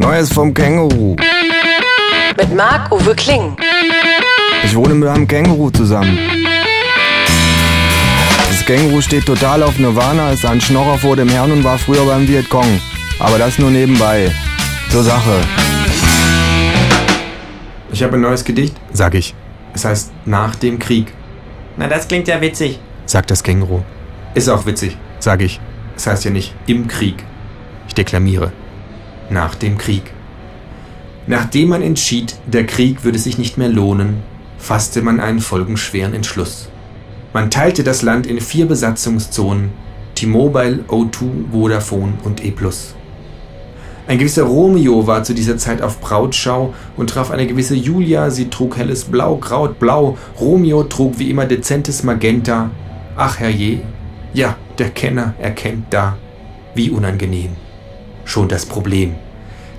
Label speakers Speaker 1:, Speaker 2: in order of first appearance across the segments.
Speaker 1: Neues vom Känguru.
Speaker 2: Mit Marc-Uwe Kling.
Speaker 1: Ich wohne mit einem Känguru zusammen. Das Känguru steht total auf Nirvana, ist ein Schnorrer vor dem Herrn und war früher beim Vietcong. Aber das nur nebenbei. Zur Sache.
Speaker 3: Ich habe ein neues Gedicht, sag ich. Es heißt Nach dem Krieg.
Speaker 4: Na, das klingt ja witzig.
Speaker 3: sagt das Känguru. Ist auch witzig, sage ich. Es heißt ja nicht im Krieg. Ich deklamiere. Nach dem Krieg. Nachdem man entschied, der Krieg würde sich nicht mehr lohnen, fasste man einen folgenschweren Entschluss. Man teilte das Land in vier Besatzungszonen, T-Mobile, O2, Vodafone und E+. Ein gewisser Romeo war zu dieser Zeit auf Brautschau und traf eine gewisse Julia. Sie trug helles Blau, Kraut, Blau. Romeo trug wie immer dezentes Magenta. Ach herrje, ja, der Kenner erkennt da. Wie unangenehm. Schon das Problem.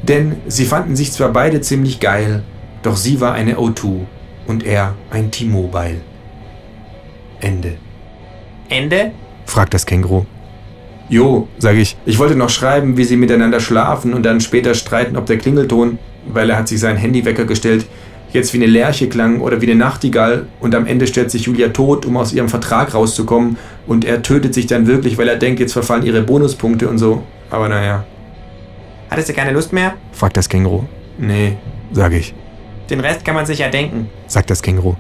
Speaker 3: Denn sie fanden sich zwar beide ziemlich geil, doch sie war eine O2 und er ein T-Mobile. Ende.
Speaker 4: Ende?
Speaker 3: fragt das Känguru. Jo, sag ich. Ich wollte noch schreiben, wie sie miteinander schlafen und dann später streiten, ob der Klingelton, weil er hat sich seinen Handywecker gestellt, jetzt wie eine Lerche klang oder wie eine Nachtigall und am Ende stellt sich Julia tot, um aus ihrem Vertrag rauszukommen und er tötet sich dann wirklich, weil er denkt, jetzt verfallen ihre Bonuspunkte und so. Aber naja.
Speaker 4: Hattest du keine Lust mehr?
Speaker 3: fragt das Känguru. Nee, sag ich,
Speaker 4: Den Rest kann man sich ja denken.
Speaker 3: sagt das Känguru.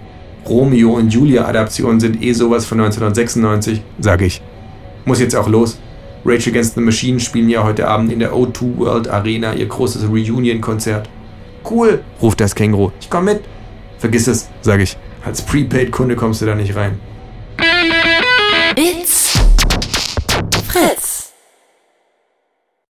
Speaker 3: Romeo und Julia Adaptionen sind eh sowas von 1996, sag ich. Muss jetzt auch los. Rage Against the Machine spielen ja heute Abend in der O2 World Arena ihr großes Reunion-Konzert. Cool, ruft das Känguru. Ich komm mit. Vergiss es, sag ich. Als Prepaid-Kunde kommst du da nicht rein.